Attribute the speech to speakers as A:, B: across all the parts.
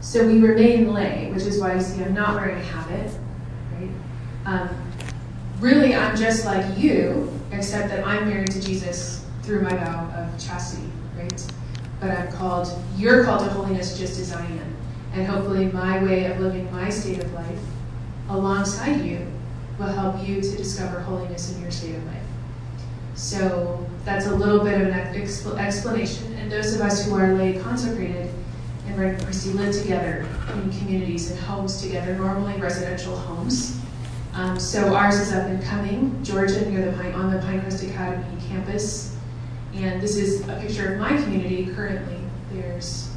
A: So we remain lay, which is why you see I'm not wearing a habit, right? Um, really, I'm just like you, except that I'm married to Jesus through my vow of chastity, right? But I'm called, you're called to holiness just as I am. And hopefully, my way of living my state of life alongside you will help you to discover holiness in your state of life. So that's a little bit of an explanation. And those of us who are lay consecrated and Christi live together in communities and homes together, normally residential homes. Um, so ours is up and Cumming, Georgia, near the Pine, on the Pinecrest Academy campus. And this is a picture of my community currently. There's,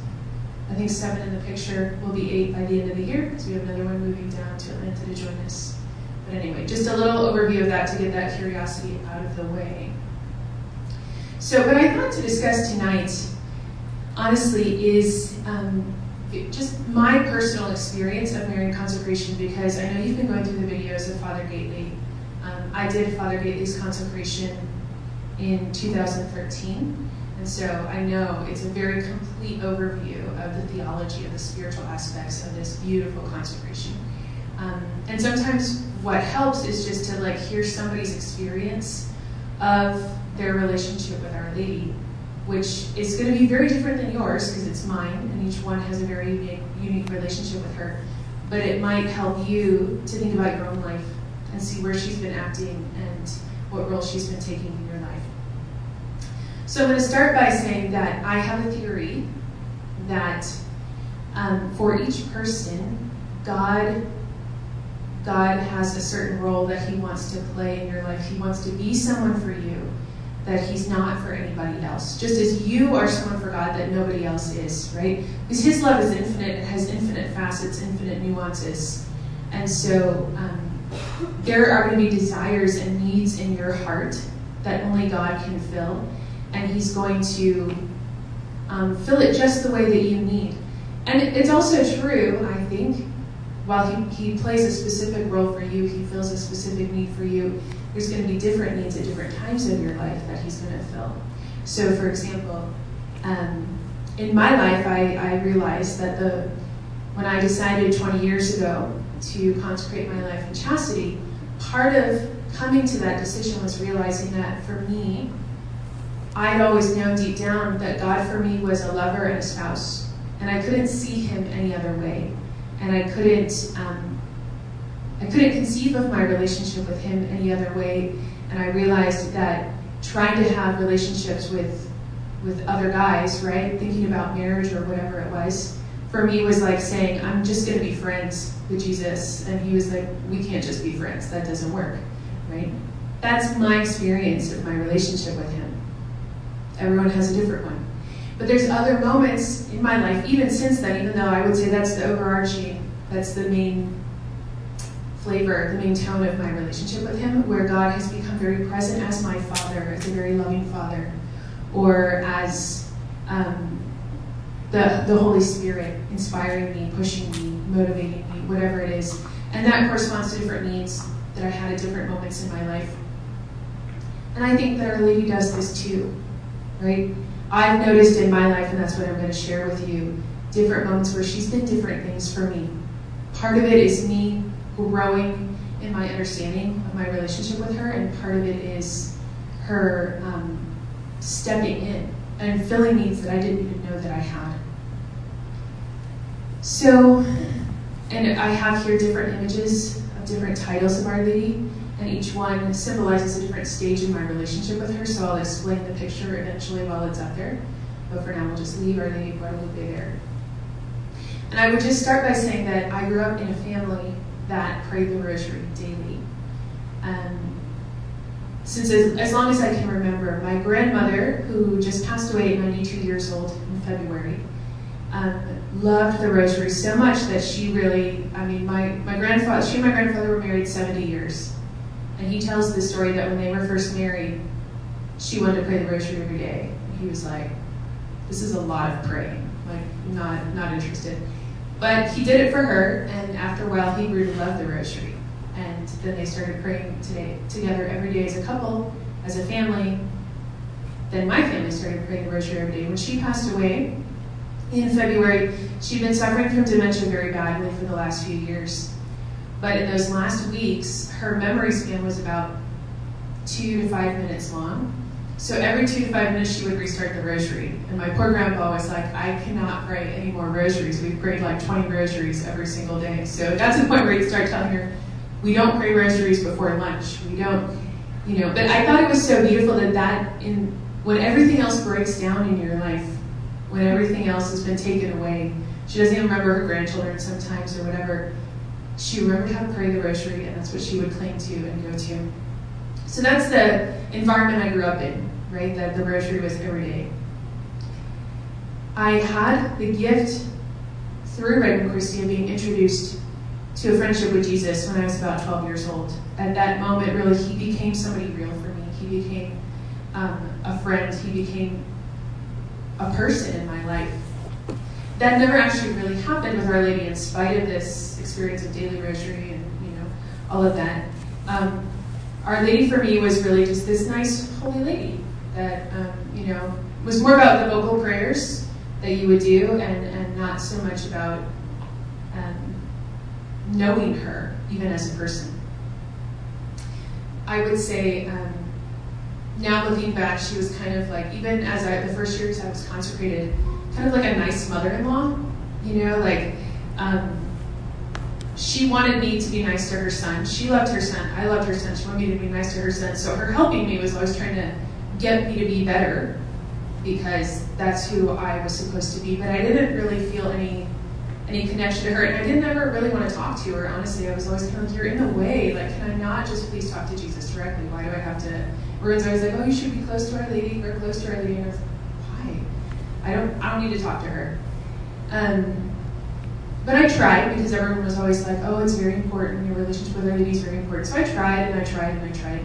A: I think, seven in the picture. We'll be eight by the end of the year because we have another one moving down to Atlanta to join us. But anyway, just a little overview of that to get that curiosity out of the way. So, what I thought to discuss tonight, honestly, is um, just my personal experience of Marian consecration because I know you've been going through the videos of Father Gaitley. Um, I did Father Gaitley's consecration in 2013. And so I know it's a very complete overview of the theology of the spiritual aspects of this beautiful consecration. Um, and sometimes what helps is just to like hear somebody's experience of their relationship with Our Lady, which is going to be very different than yours because it's mine, and each one has a very unique, relationship with her. But it might help you to think about your own life and see where she's been acting and what role she's been taking in your life. So I'm going to start by saying that I have a theory that um, for each person, God God has a certain role that He wants to play in your life. He wants to be someone for you that He's not for anybody else. Just as you are someone for God that nobody else is, right? Because His love is infinite, it has infinite facets, infinite nuances. And so um, there are going to be desires and needs in your heart that only God can fill. And He's going to um, fill it just the way that you need. And it's also true, I think, while he, plays a specific role for you, he fills a specific need for you, there's going to be different needs at different times of your life that he's going to fill. So, for example, um, in my life, I, I realized that the when I decided 20 years ago to consecrate my life in chastity, part of coming to that decision was realizing that for me, I had always known deep down that God for me was a lover and a spouse, and I couldn't see him any other way and I couldn't um, I couldn't conceive of my relationship with him any other way. And I realized that trying to have relationships with with other guys, right, thinking about marriage or whatever it was, for me was like saying, I'm just going to be friends with Jesus. And he was like, we can't just be friends. That doesn't work, right? That's my experience of my relationship with him. Everyone has a different one. But there's other moments in my life, even since then, even though I would say that's the overarching, that's the main flavor, the main tone of my relationship with Him, where God has become very present as my Father, as a very loving Father, or as um, the, the Holy Spirit inspiring me, pushing me, motivating me, whatever it is. And that corresponds to different needs that I had at different moments in my life. And I think that Our Lady does this too, right? I've noticed in my life, and that's what I'm going to share with you, different moments where she's been different things for me. Part of it is me growing in my understanding of my relationship with her, and part of it is her um, stepping in and filling needs that I didn't even know that I had. So, and I have here different images of different titles of Our Lady and each one symbolizes a different stage in my relationship with her, so I'll explain the picture eventually while it's up there. But for now, we'll just leave Our Lady of Guadalupe there. And I would just start by saying that I grew up in a family that prayed the rosary daily. Um, since as, as long as I can remember, my grandmother, who just passed away at 92 years old in February, um, loved the rosary so much that she really, I mean, my, my grandfather, she and my grandfather were married 70 years. And he tells the story that when they were first married, she wanted to pray the rosary every day. He was like, this is a lot of praying. Like, not, not interested. But he did it for her, and after a while, he grew to love the rosary. And then they started praying today, together every day as a couple, as a family. Then my family started praying the rosary every day. When she passed away, in February. She'd been suffering from dementia very badly for the last few years. But in those last weeks, her memory span was about two to five minutes long. So every two to five minutes, she would restart the rosary. And my poor grandpa was like, I cannot pray any more rosaries. We've prayed like 20 rosaries every single day. So that's the point where you start telling her, we don't pray rosaries before lunch. We don't, you know. But I thought it was so beautiful that that, in when everything else breaks down in your life, when everything else has been taken away, she doesn't even remember her grandchildren sometimes or whatever. She remembered how to pray the rosary, and that's what she would cling to and go to. So that's the environment I grew up in, right? That the rosary was every day. I had the gift through Regnum Christi of being introduced to a friendship with Jesus when I was about 12 years old. At that moment, really, he became somebody real for me. He became um, a friend. He became a person in my life. That never actually really happened with Our Lady, in spite of this experience of daily rosary and you know all of that. Um, our Lady for me was really just this nice holy lady that, um, you know, was more about the vocal prayers that you would do and, and not so much about um, knowing her, even as a person. I would say, um, now looking back, she was kind of like, even as I, the first years I was consecrated, kind of like a nice mother in law, you know, like, um, she wanted me to be nice to her son. She loved her son. I loved her son. She wanted me to be nice to her son. So her helping me was always trying to get me to be better because that's who I was supposed to be. But I didn't really feel any any connection to her, and I didn't ever really want to talk to her. Honestly, I was always kind of like, "You're in the way. Like, can I not just please talk to Jesus directly? Why do I have to?" Everyone's always like, "Oh, you should be close to Our Lady. We're close to Our Lady." And I was like, "Why? I don't. I don't need to talk to her." Um, but I tried because everyone was always like, oh, it's very important. Your relationship with Lady is very important. So I tried and I tried and I tried.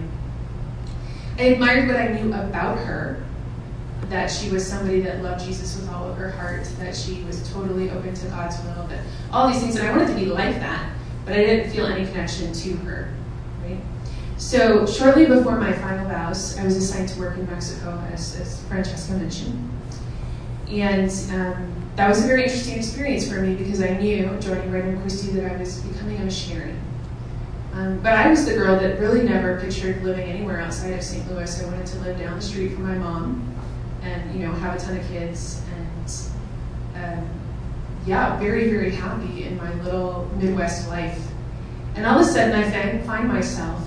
A: I admired what I knew about her that she was somebody that loved Jesus with all of her heart, that she was totally open to God's will, that all these things. And I wanted to be like that, but I didn't feel any connection to her. Right? So shortly before my final vows, I was assigned to work in Mexico, as, as Francesca mentioned. And um, that was a very interesting experience for me because I knew, joining Regnum Christi, that I was becoming a missionary. Um, but I was the girl that really never pictured living anywhere outside of St. Louis. I wanted to live down the street from my mom and, you know, have a ton of kids and, um, yeah, very, very happy in my little Midwest life. And all of a sudden, I find myself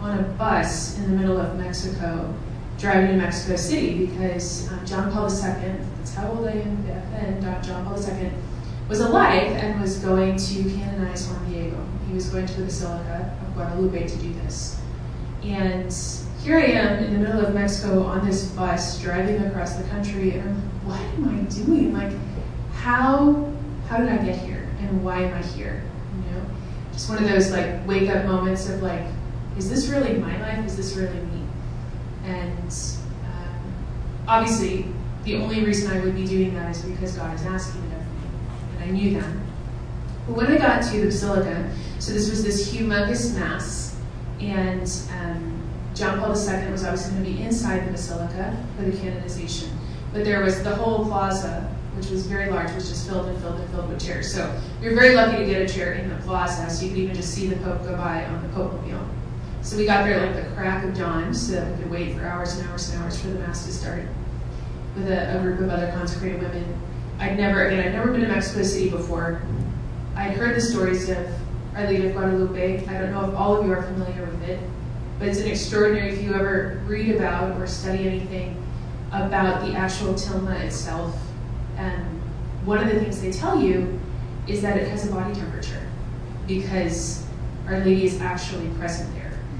A: on a bus in the middle of Mexico driving to Mexico City because um, John Paul II, that's how old I am then, John Paul II, was alive and was going to canonize Juan Diego. He was going to the Basilica of Guadalupe to do this. And here I am in the middle of Mexico on this bus driving across the country, and I'm like, what am I doing? Like, how how did I get here, and why am I here? You know, just one of those like wake up moments of like, is this really my life? Is this really me? And um, obviously, the only reason I would be doing that is because God is asking it of me. And I knew that. But when I got to the Basilica, so this was this humongous mass, and um, John Paul II was obviously going to be inside the Basilica for the canonization. But there was the whole plaza, which was very large, was just filled and filled and filled with chairs. So were very lucky to get a chair in the plaza, so you could even just see the Pope go by on the Pope Mobile. So we got there like the crack of dawn so that we could wait for hours and hours and hours for the Mass to start with a, a group of other consecrated women. I'd never, again, I'd never been to Mexico City before. I'd heard the stories of Our Lady of Guadalupe. I don't know if all of you are familiar with it, but it's an extraordinary, if you ever read about or study anything about the actual tilma itself. And one of the things they tell you is that it has a body temperature because Our Lady is actually present.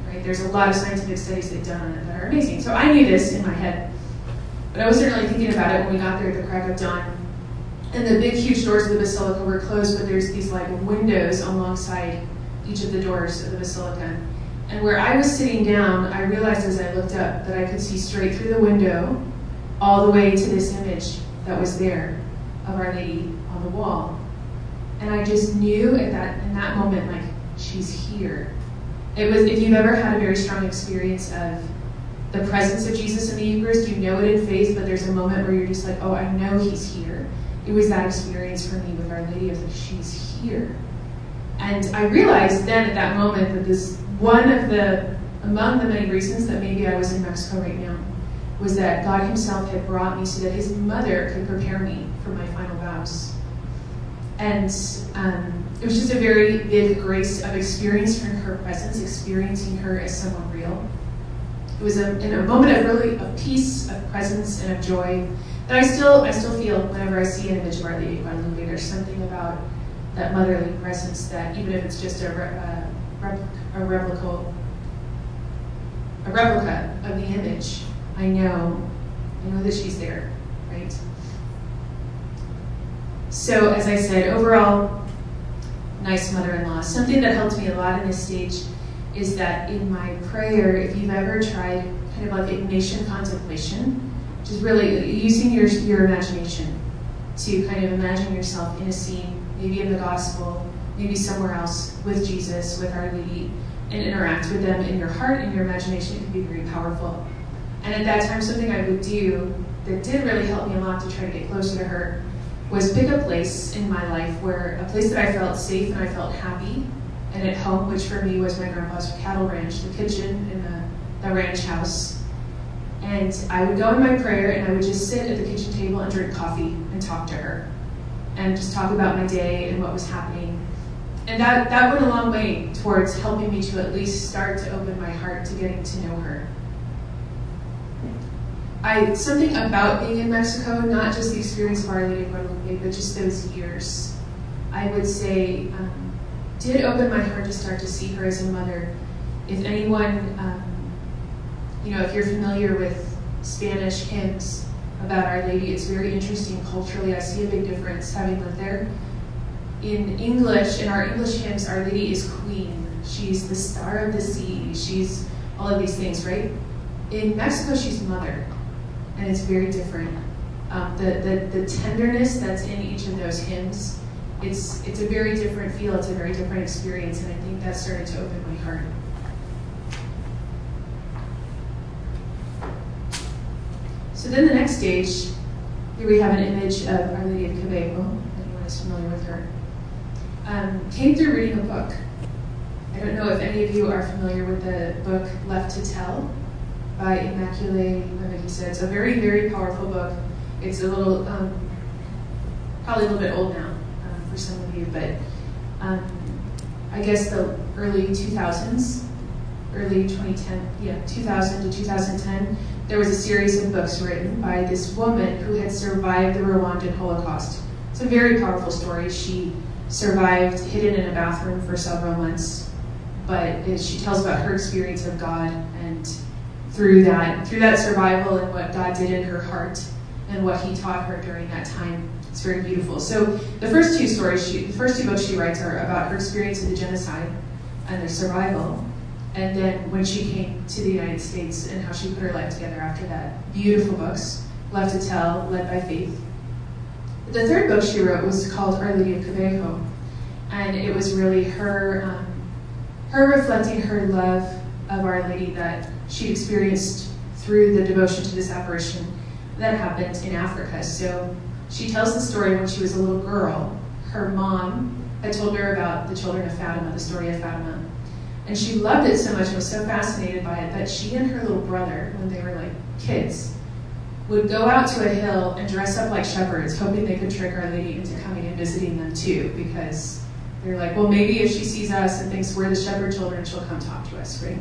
A: Right? There's a lot of scientific studies they've done on it that are amazing. So I knew this in my head, but I wasn't really thinking about it when we got there at the crack of dawn. And the big, huge doors of the basilica were closed, but there's these like windows alongside each of the doors of the basilica. And where I was sitting down, I realized as I looked up that I could see straight through the window all the way to this image that was there of Our Lady on the wall. And I just knew at that in that moment, like, she's here. It was if you've ever had a very strong experience of the presence of Jesus in the Eucharist, you know it in faith, but there's a moment where you're just like, oh, I know he's here. it was that experience for me with Our Lady of like, she's here. And I realized then at that moment that this one of the, among the many reasons that maybe I was in Mexico right now, was that God Himself had brought me so that His mother could prepare me for my final vows. And um, it was just a very big grace of experiencing her presence, experiencing her as someone real. It was a, in a moment of really of peace, of presence, and of joy that I still I still feel whenever I see an image of Our Lady Guadalupe. There's something about that motherly presence that even if it's just a, a, uh, a replica a replica of the image, I know I know that she's there, right? So as I said, overall, nice mother-in-law. Something that helped me a lot in this stage is that in my prayer, if you've ever tried kind of like Ignatian contemplation, which is really using your, your imagination to kind of imagine yourself in a scene, maybe in the gospel, maybe somewhere else with Jesus, with Our Lady, and interact with them in your heart and your imagination, it can be very powerful. And at that time, something I would do that did really help me a lot to try to get closer to her was pick a place in my life where a place that I felt safe and I felt happy and at home, which for me was my grandpa's cattle ranch, the kitchen in the, the ranch house. And I would go in my prayer and I would just sit at the kitchen table and drink coffee and talk to her and just talk about my day and what was happening. And that, that went a long way towards helping me to at least start to open my heart to getting to know her. I something about being in Mexico, not just the experience of Our Lady of but just those years, I would say, um, did open my heart to start to see her as a mother. If anyone, um, you know, if you're familiar with Spanish hymns about Our Lady, it's very interesting culturally. I see a big difference having lived there. In English, in our English hymns, Our Lady is Queen. She's the star of the sea. She's all of these things, right? In Mexico, she's mother and it's very different. Um, the, the, the tenderness that's in each of those hymns, it's, it's a very different feel, it's a very different experience, and I think that started to open my heart. So then the next stage, here we have an image of Our Lady of Kibeho, anyone is familiar with her. Um, came through reading a book. I don't know if any of you are familiar with the book Left to Tell by Immaculée said. It's a very, very powerful book. It's a little, um, probably a little bit old now uh, for some of you, but um, I guess the early 2000s, early 2010, yeah, 2000 to 2010, there was a series of books written by this woman who had survived the Rwandan Holocaust. It's a very powerful story. She survived hidden in a bathroom for several months, but she tells about her experience of God and through that, through that survival and what God did in her heart and what He taught her during that time. It's very beautiful. So the first two stories, she, the first two books she writes are about her experience of the genocide and the survival, and then when she came to the United States and how she put her life together after that. Beautiful books, Left to Tell, Led by Faith. The third book she wrote was called Our Lady of Kibeho, and it was really her, um, her reflecting her love of Our Lady that she experienced through the devotion to this apparition that happened in Africa. So she tells the story when she was a little girl. Her mom had told her about the children of Fatima, the story of Fatima. And she loved it so much and was so fascinated by it that she and her little brother, when they were like kids, would go out to a hill and dress up like shepherds, hoping they could trick Our Lady into coming and visiting them too, because they're like, well, maybe if she sees us and thinks we're the shepherd children, she'll come talk to us, right?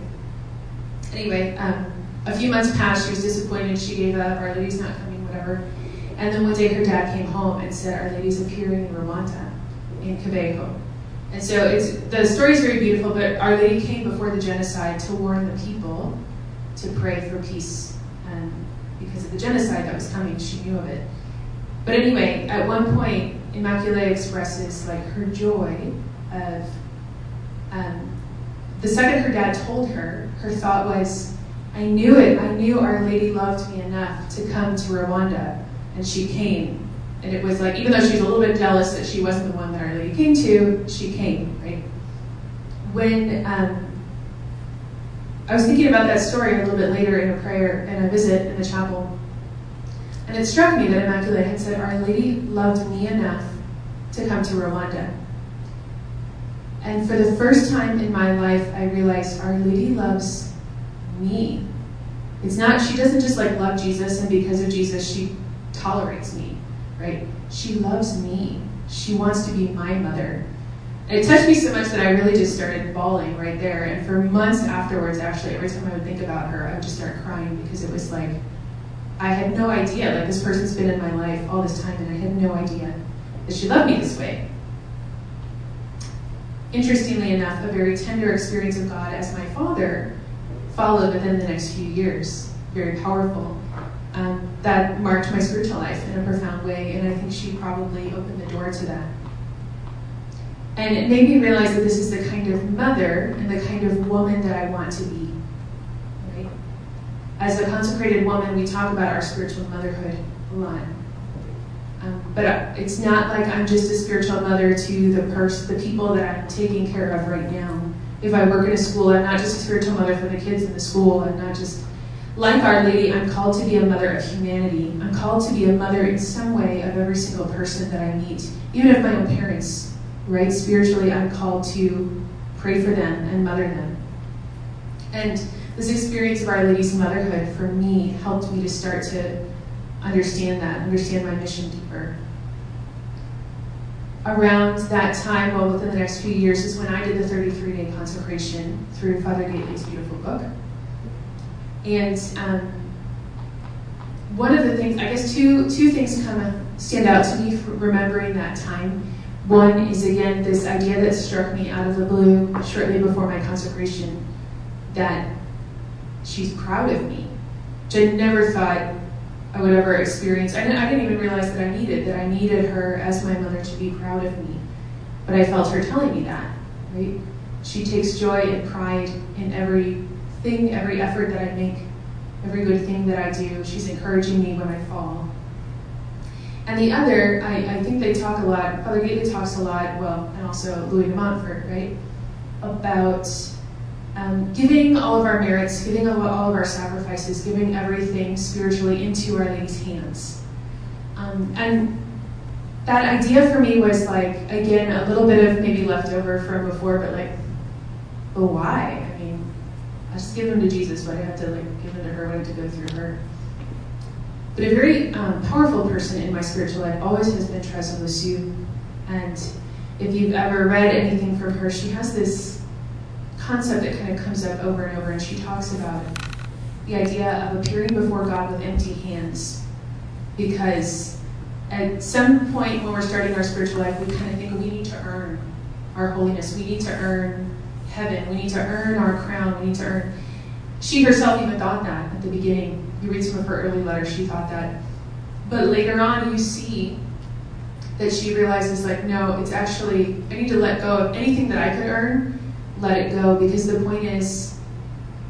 A: Anyway, um, a few months passed. She was disappointed. She gave up. Our Lady's not coming, whatever. And then one day her dad came home and said, Our Lady's appearing in Rwanda, in Kibeho. And so it's, the story is very beautiful, but Our Lady came before the genocide to warn the people to pray for peace. Because of the genocide that was coming, she knew of it. But anyway, at one point, Immaculée expresses like her joy of um, the second her dad told her, her thought was, I knew it. I knew Our Lady loved me enough to come to Rwanda. And she came. And it was like, even though she was a little bit jealous that she wasn't the one that Our Lady came to, she came, right? When um, I was thinking about that story a little bit later in a prayer and a visit in the chapel, And it struck me that Immaculée had said, Our Lady loved me enough to come to Rwanda. And for the first time in my life, I realized Our Lady loves me. It's not, she doesn't just like love Jesus and because of Jesus, she tolerates me, right? She loves me. She wants to be my mother. And it touched me so much that I really just started bawling right there. And for months afterwards, actually, every time I would think about her, I would just start crying because it was like, I had no idea. Like, this person's been in my life all this time, and I had no idea that she loved me this way. Interestingly enough, a very tender experience of God as my father followed within the next few years. Very powerful. Um, that marked my spiritual life in a profound way, and I think she probably opened the door to that. And it made me realize that this is the kind of mother and the kind of woman that I want to be. Right? As a consecrated woman, we talk about our spiritual motherhood a lot. Um, but uh, it's not like I'm just a spiritual mother to the pers- the people that I'm taking care of right now. If I work in a school, I'm not just a spiritual mother for the kids in the school. I'm not just like Our Lady, I'm called to be a mother of humanity. I'm called to be a mother in some way of every single person that I meet, even of my own parents, right? Spiritually, I'm called to pray for them and mother them. And this experience of Our Lady's motherhood for me helped me to start to understand that, understand my mission deeper. Around that time, well, within the next few years, is when I did the 33 day consecration through Father Gaitley's beautiful book. And um, one of the things, I guess, two two things kind of stand out to me remembering that time. One is again this idea that struck me out of the blue shortly before my consecration that she's proud of me, which I never thought I would ever experience. I didn't, I didn't even realize that I needed that I needed her as my mother to be proud of me, but I felt her telling me that. Right? She takes joy and pride in every thing, every effort that I make, every good thing that I do. She's encouraging me when I fall. And the other, I, I think they talk a lot, Father Gaitley talks a lot, well, and also Louis de Montfort, right, about um, giving all of our merits, giving all, of our sacrifices, giving everything spiritually into Our Lady's hands. Um, and that idea for me was like, again, a little bit of maybe leftover from before, but like, but why? I mean, I just give them to Jesus, but I have to like give them to her. I have to go through her. But a very um, powerful person in my spiritual life always has been Teresa Lisieux. And if you've ever read anything from her, she has this concept that kind of comes up over and over, and she talks about it. The idea of appearing before God with empty hands. Because at some point when we're starting our spiritual life, we kind of think we need to earn our holiness. We need to earn heaven. We need to earn our crown. We need to earn. She herself even thought that at the beginning. You read some of her early letters, she thought that. But later on, you see that she realizes, like, no, it's actually, I need to let go of anything that I could earn, let it go, because the point is,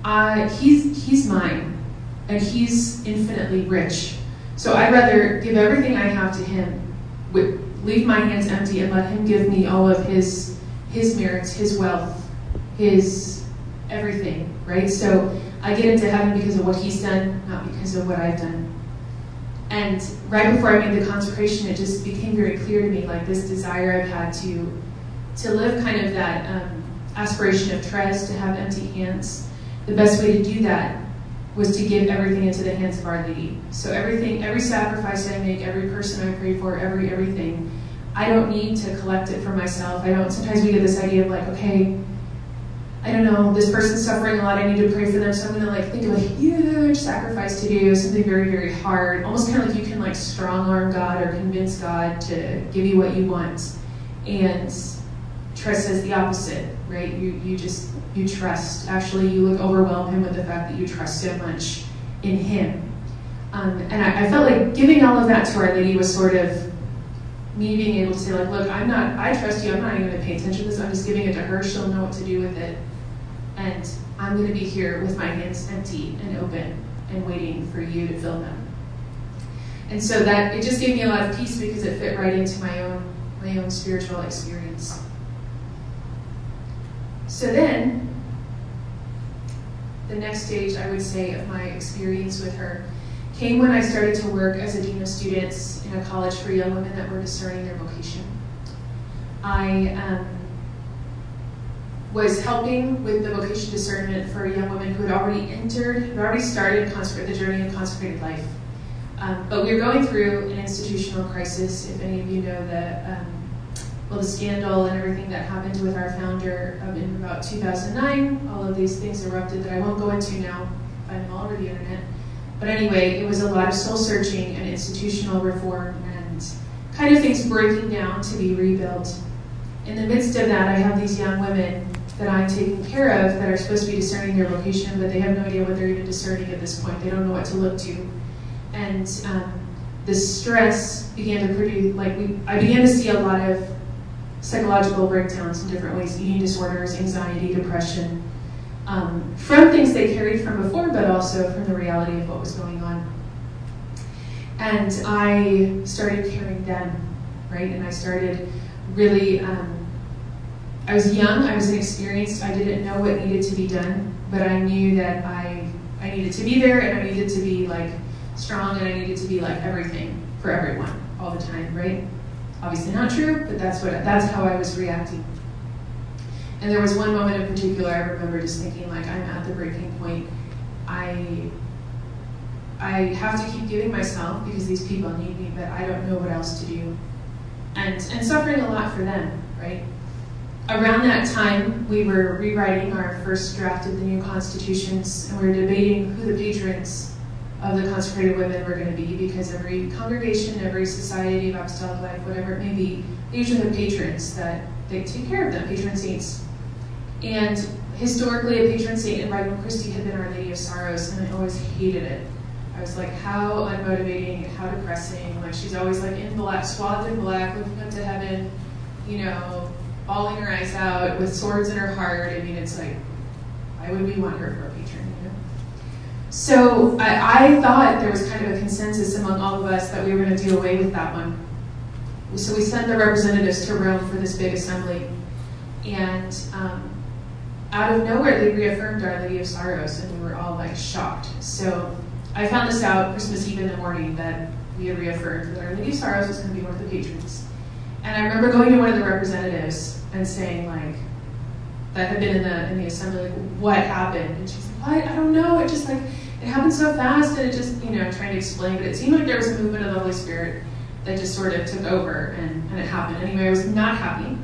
A: I, he's, he's mine, and he's infinitely rich. So I'd rather give everything I have to him, with, leave my hands empty, and let him give me all of his, his merits, his wealth, his everything, right? So I get into heaven because of what he's done, not because of what I've done. And right before I made the consecration, it just became very clear to me, like this desire I've had to to live kind of that um, aspiration of Therese, to have empty hands. The best way to do that was to give everything into the hands of Our Lady. So everything, every sacrifice I make, every person I pray for, every everything, I don't need to collect it for myself. I don't. Sometimes we get this idea of like, okay, I don't know, this person's suffering a lot, I need to pray for them, so I'm gonna like think of a huge sacrifice to do, something very, very hard, almost kind of like you can like strong arm God or convince God to give you what you want. And Therese says the opposite, right? You just you trust. Actually, you look overwhelm him with the fact that you trust so much in him. Um, and I, I felt like giving all of that to Our Lady was sort of me being able to say like, look, I'm not, I trust you. I'm not even going to pay attention to this. I'm just giving it to her. She'll know what to do with it and I'm going to be here with my hands empty and open and waiting for you to fill them. And so that it just gave me a lot of peace because it fit right into my own my own spiritual experience. So then the next stage I would say of my experience with her came when I started to work as a dean of students in a college for young women that were discerning their vocation. I um, was helping with the vocation discernment for young women who had already entered, who had already started the journey of consecrated life. Um, but we were going through an institutional crisis. If any of you know the um, well, the scandal and everything that happened with our founder in about 2009, all of these things erupted that I won't go into now. Them all over the internet. But anyway, it was a lot of soul searching and institutional reform and kind of things breaking down to be rebuilt. In the midst of that, I have these young women that I'm taking care of that are supposed to be discerning their vocation, but they have no idea what they're even discerning at this point. They don't know what to look to. And um, the stress began to produce, like, we, I began to see a lot of psychological breakdowns in different ways eating disorders, anxiety, depression um, from things they carried from before, but also from the reality of what was going on. And I started caring them, right? And I started really, um, I was young, I was inexperienced, I didn't know what needed to be done, but I knew that I, I needed to be there and I needed to be like strong and I needed to be like everything for everyone all the time, right? Obviously not true, but that's what that's how I was reacting. And there was one moment in particular I remember just thinking like I'm at the breaking point. I I have to keep giving myself because these people need me, but I don't know what else to do. And and suffering a lot for them, right? Around that time, we were rewriting our first draft of the new constitutions, and we were debating who the patrons of the consecrated women were going to be because every congregation, every society of apostolic life, whatever it may be, they usually have patrons that they take care of them, patron saints. And historically, a patron saint in Regnum Christi had been Our Lady of Sorrows, and I always hated it. I was like, how unmotivating, and how depressing. Like, she's always like in black, swathed in black, looking up to heaven, you know, bawling her eyes out with swords in her heart. I mean, it's like, why would we want her for a patron? So I, I, thought there was kind of a consensus among all of us that we were going to do away with that one. So we sent the representatives to Rome for this big assembly. And um, out of nowhere, they reaffirmed Our Lady of Sorrows, and we were all like shocked. So I found this out Christmas Eve in the morning that we had reaffirmed that Our Lady of Sorrows was going to be one of the patrons. And I remember going to one of the representatives and saying, like, that had been in the in the assembly, like, what happened? And she's like, what? I don't know. It just like it happened so fast, and it just you know trying to explain, but it seemed like there was a movement of the Holy Spirit that just sort of took over, and, and it happened. Anyway, I was not happy.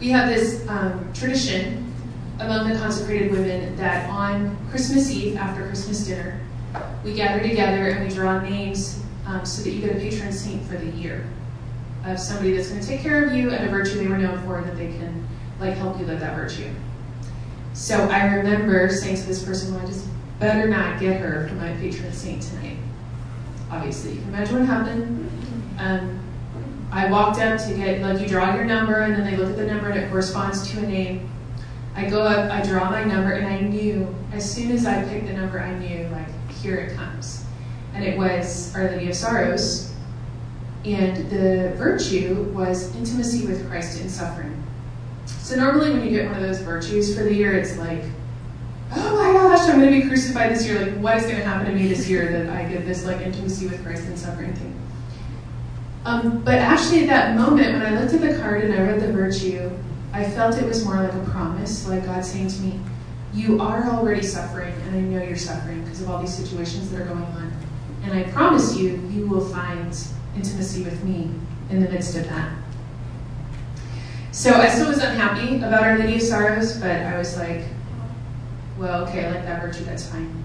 A: We have this um, tradition among the consecrated women that on Christmas Eve, after Christmas dinner, we gather together and we draw names um, so that you get a patron saint for the year of somebody that's going to take care of you and a virtue they were known for that they can like help you live that virtue. So I remember saying to this person, well, I just better not get her for my patron saint tonight. Obviously, you can imagine what happened. Um, I walked up to get, like, you draw your number, and then they look at the number, and it corresponds to a name. I go up, I draw my number, and I knew, as soon as I picked the number, I knew, like, here it comes. And it was Our Lady of Sorrows. And the virtue was intimacy with Christ in suffering. So normally when you get one of those virtues for the year, it's like, oh my gosh, I'm going to be crucified this year. Like, what is going to happen to me this year that I get this like intimacy with Christ and suffering thing? Um, but actually, at that moment, when I looked at the card and I read the virtue, I felt it was more like a promise, like God saying to me, You are already suffering, and I know you're suffering because of all these situations that are going on. And I promise you, you will find intimacy with me in the midst of that. So I still was unhappy about Our Lady of Sorrows, but I was like, well, okay, I like that virtue, that's fine.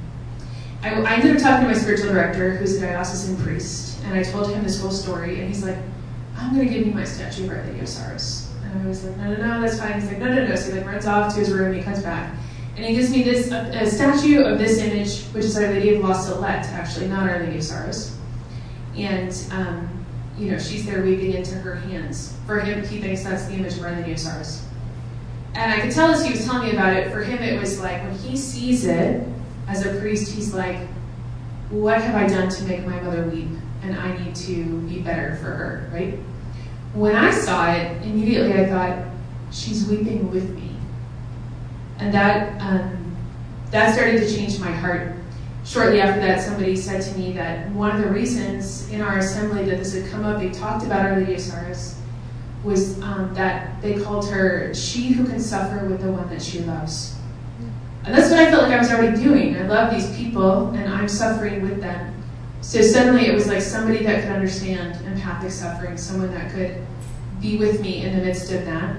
A: I, I ended up talking to my spiritual director, who's a diocesan priest, and I told him this whole story, and he's like, I'm going to give you my statue of Our Lady of Sorrows. And I was like, no, no, no, that's fine. He's like, no, no, no. So he like runs off to his room, he comes back, and he gives me this a, a statue of this image, which is Our Lady of La Salette, actually, not Our Lady of Sorrows. And, um, you know, she's there weeping into her hands. For him, he thinks that's the image of Our Lady of Sorrows. And I could tell as he was telling me about it, for him it was like when he sees it as a priest, he's like, what have I done to make my mother weep? And I need to be better for her, right? When I saw it, immediately I thought, she's weeping with me. And that, um, that started to change my heart. shortly after that, somebody said to me that one of the reasons in our assembly that this had come up, they talked about Our Lady of Sorrows, was um, that they called her she who can suffer with the one that she loves. And that's what I felt like I was already doing. I love these people, and I'm suffering with them. So suddenly it was like somebody that could understand empathic suffering, someone that could be with me in the midst of that,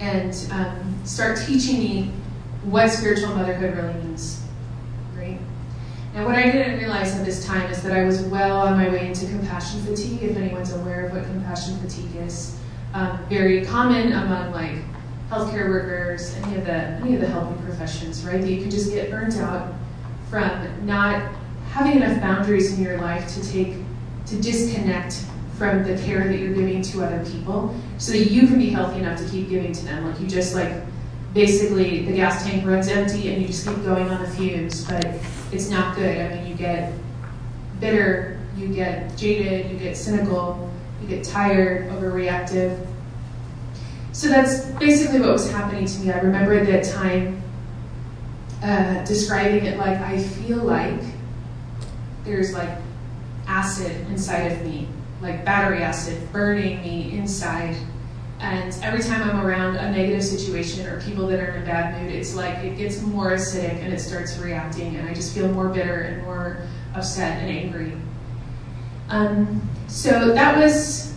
A: and um, start teaching me what spiritual motherhood really means. And what I didn't realize at this time is that I was well on my way into compassion fatigue. If anyone's aware of what compassion fatigue is, um, very common among like healthcare workers, any of the any of the helping professions, right? That you can just get burnt out from not having enough boundaries in your life to take to disconnect from the care that you're giving to other people so that you can be healthy enough to keep giving to them. Like you just like basically the gas tank runs empty and you just keep going on the fumes, but it's not good. I mean, you get bitter, you get jaded, you get cynical, you get tired, overreactive. So that's basically what was happening to me. I remember at that time uh, describing it like I feel like there's like acid inside of me, like battery acid burning me inside. And every time I'm around a negative situation or people that are in a bad mood, it's like it gets more acidic and it starts reacting, and I just feel more bitter and more upset and angry. Um, so that was,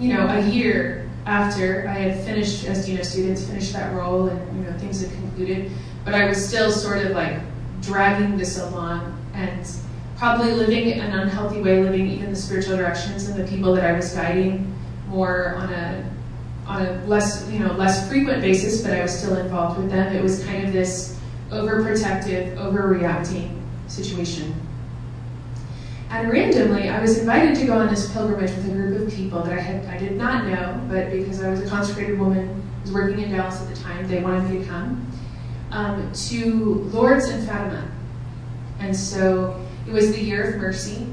A: you know, a year after I had finished as Dean of Students, finished that role, and you know things had concluded. But I was still sort of like dragging this along and probably living an unhealthy way, living even the spiritual directions and the people that I was guiding more on a on a less you know less frequent basis, but I was still involved with them. It was kind of this overprotective, overreacting situation. And randomly, I was invited to go on this pilgrimage with a group of people that I had I did not know, but because I was a consecrated woman, was working in Dallas at the time, they wanted me to come um, to Lourdes and Fatima. And so it was the year of mercy,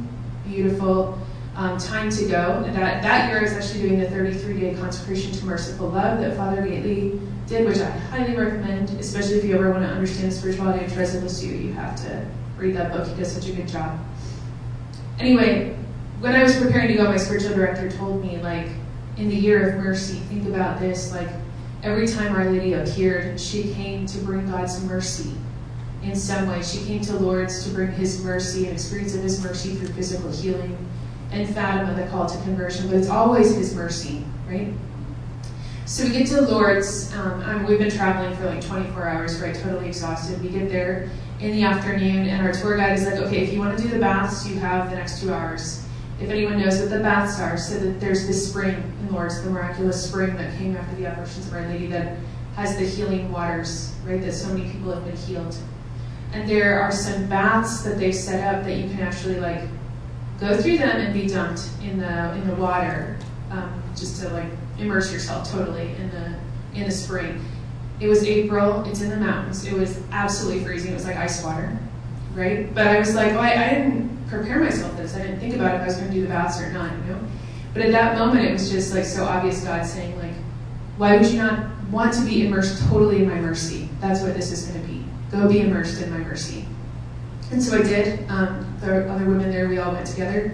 A: beautiful um, time to go. That, that year I was actually doing the 33 day consecration to merciful love that Father Gaitley did, which I highly recommend, especially if you ever want to understand spirituality of Teresa Lisieux. You have to read that book. He does such a good job. Anyway, when I was preparing to go, my spiritual director told me, like, in the year of mercy, think about this. Like, every time Our Lady appeared, she came to bring God's mercy in some way. She came to Lourdes to bring His mercy, an experience of His mercy through physical healing, and Fatima, the call to conversion. But it's always His mercy, right? So we get to Lourdes. Um, we've been traveling for like 24 hours, right? Totally exhausted. We get there in the afternoon, and our tour guide is like, okay, if you want to do the baths, you have the next two hours. If anyone knows what the baths are, so that there's this spring in Lourdes, the miraculous spring that came after the apparitions of Our Lady that has the healing waters, right? That so many people have been healed. And there are some baths that they've set up that you can actually like go through them and be dumped in the in the water, um, just to like immerse yourself totally in the in the spring. It was April. It's in the mountains. It was absolutely freezing. It was like ice water, right? But I was like, oh, I, I didn't prepare myself for this. I didn't think about if I was going to do the baths or not, you know. But at that moment, it was just like so obvious. God saying, like, why would you not want to be immersed totally in my mercy? That's what this is going to be. Go be immersed in my mercy. And so I did. Um, the other women there, we all went together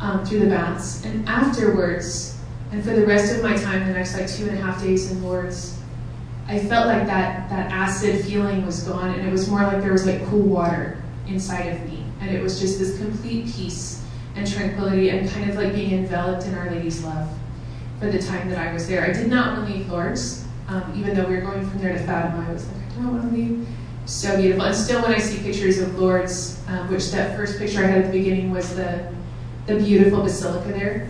A: um, through the baths. And afterwards, and for the rest of my time, the next like two and a half days in Lourdes, I felt like that that acid feeling was gone, and it was more like there was like cool water inside of me, and it was just this complete peace and tranquility, and kind of like being enveloped in Our Lady's love for the time that I was there. I did not want to leave Lourdes, um, even though we were going from there to Fatima. I was like, I don't want to leave. So beautiful. And still, when I see pictures of Lourdes, um, which that first picture I had at the beginning was the the beautiful basilica there,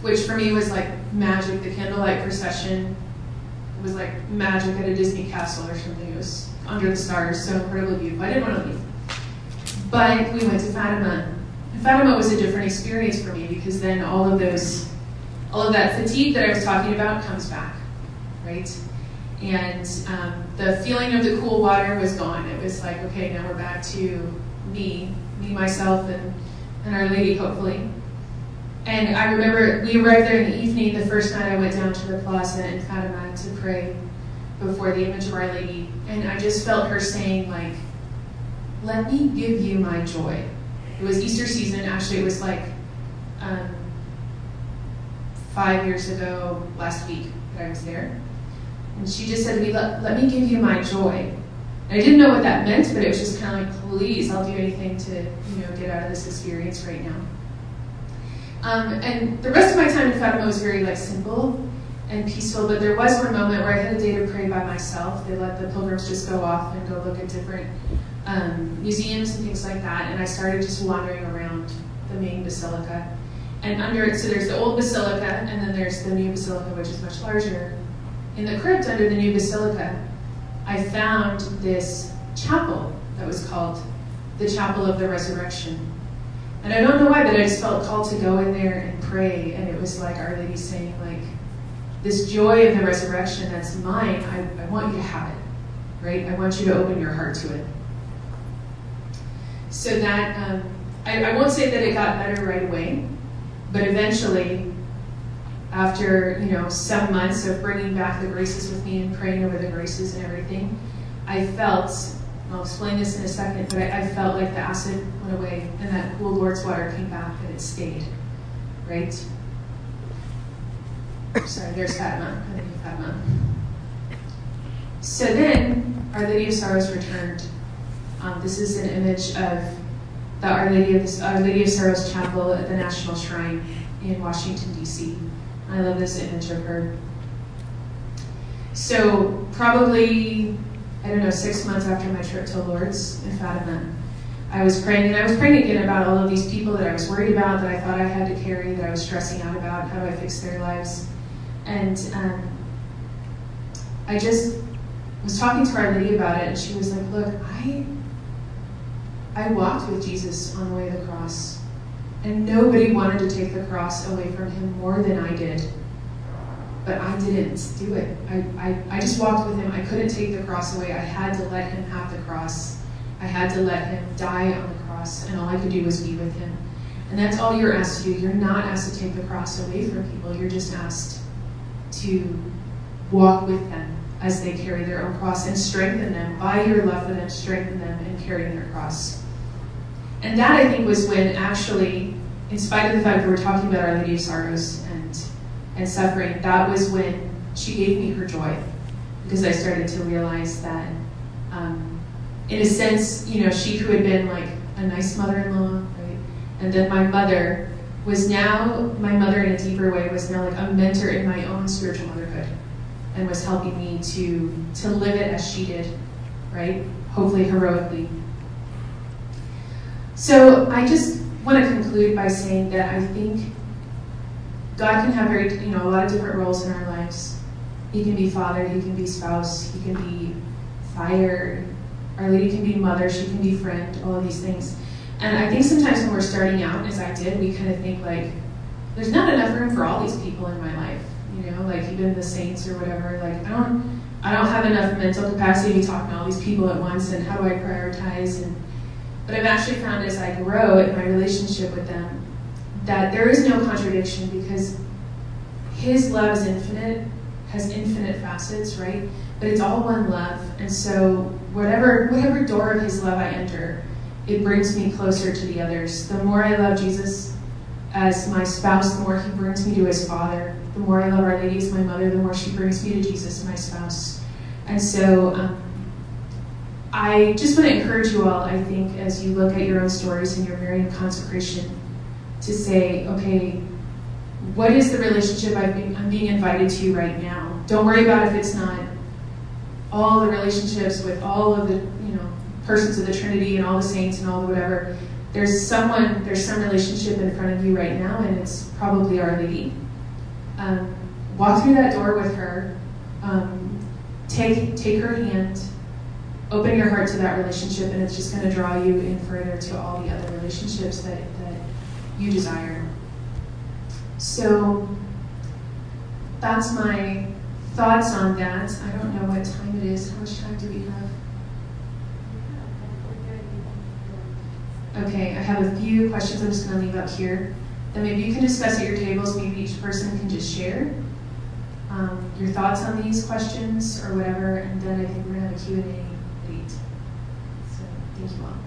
A: which for me was like magic. The candlelight procession was like magic at a Disney castle or something. It was under the stars, so incredibly beautiful. I didn't want to leave. But we went to Fatima. And Fatima was a different experience for me because then all of those, all of that fatigue that I was talking about comes back, right? And um, the feeling of the cool water was gone. It was like, okay, now we're back to me, me, myself, and, and Our Lady, hopefully. And I remember we arrived there in the evening. The first night I went down to the plaza in Fatima to pray before the image of Our Lady. And I just felt her saying, like, let me give you my joy. It was Easter season. Actually, it was like um, five years ago last week that I was there. And she just said to me, let, let me give you my joy. And I didn't know what that meant, but it was just kind of like, please, I'll do anything to, you know, get out of this experience right now. Um, and the rest of my time in Fatima was very like simple and peaceful, but there was one moment where I had a day to pray by myself. They let the pilgrims just go off and go look at different um, museums and things like that, and I started just wandering around the main basilica. And under it, so there's the old basilica, and then there's the new basilica, which is much larger. In the crypt under the new basilica, I found this chapel that was called the Chapel of the Resurrection. And I don't know why, but I just felt called to go in there and pray, and it was like Our Lady saying, like, this joy of the resurrection that's mine, I, I want you to have it, right? I want you to open your heart to it. So that, um, I, I won't say that it got better right away, but eventually, after, you know, some months of bringing back the graces with me and praying over the graces and everything, I felt, I'll explain this in a second, but I, I felt like the acid went away and that cool Lourdes water came back and it stayed, right? Sorry, there's Fatima. I think. So then, Our Lady of Sorrows returned. Um, this is an image of the Our Lady of, Our Lady of Sorrows Chapel at the National Shrine in Washington, D.C. I love this image of her. So, probably, I don't know, six months after my trip to Lourdes in Fatima, I was praying, and I was praying again about all of these people that I was worried about, that I thought I had to carry, that I was stressing out about. How do I fix their lives? And um, I just was talking to Our Lady about it, and she was like, "Look, I I walked with Jesus on the way to the cross, and nobody wanted to take the cross away from him more than I did. But I didn't do it. I, I, I just walked with him. I couldn't take the cross away. I had to let him have the cross. I had to let him die on the cross, and all I could do was be with him. And that's all you're asked to do. You're not asked to take the cross away from people. You're just asked to walk with them as they carry their own cross and strengthen them by your love for them, strengthen them in carrying their cross. And that I think was when actually, in spite of the fact that we're talking about Our Lady of Sorrows and and suffering, that was when she gave me her joy. Because I started to realize that um, in a sense, you know, she who had been like a nice mother-in-law, right? And then my mother was now my mother in a deeper way was now like a mentor in my own spiritual motherhood and was helping me to to live it as she did right hopefully heroically so i just want to conclude by saying that i think god can have very you know a lot of different roles in our lives he can be father he can be spouse he can be fire our lady can be mother she can be friend all of these things and I think sometimes when we're starting out, as I did, we kind of think like, there's not enough room for all these people in my life. You know, like even the saints or whatever. Like I don't, I don't have enough mental capacity to talk to all these people at once. And how do I prioritize? And but I've actually found as I grow in my relationship with them that there is no contradiction because His love is infinite, has infinite facets, right? But it's all one love. And so whatever whatever door of His love I enter it brings me closer to the others. The more I love Jesus as my spouse, the more he brings me to his Father. The more I love Our Lady as my mother, the more she brings me to Jesus, my spouse. And so um, I just want to encourage you all, I think, as you look at your own stories and your Marian consecration, to say, okay, what is the relationship i am being invited to right now? Don't worry about if it's not all the relationships with all of the, you know, persons of the Trinity and all the saints and all the whatever, there's someone, there's some relationship in front of you right now, and it's probably Our Lady. Um, walk through that door with her. Um, take take her hand. Open your heart to that relationship, and it's just going to draw you in further to all the other relationships that, that you desire. So that's my thoughts on that. I don't know what time it is. How much time do we have? Okay, I have a few questions I'm just going to leave up here. Then maybe you can discuss at your tables. Maybe each person can just share um, your thoughts on these questions or whatever. And then I think we're going to have a Q&A late.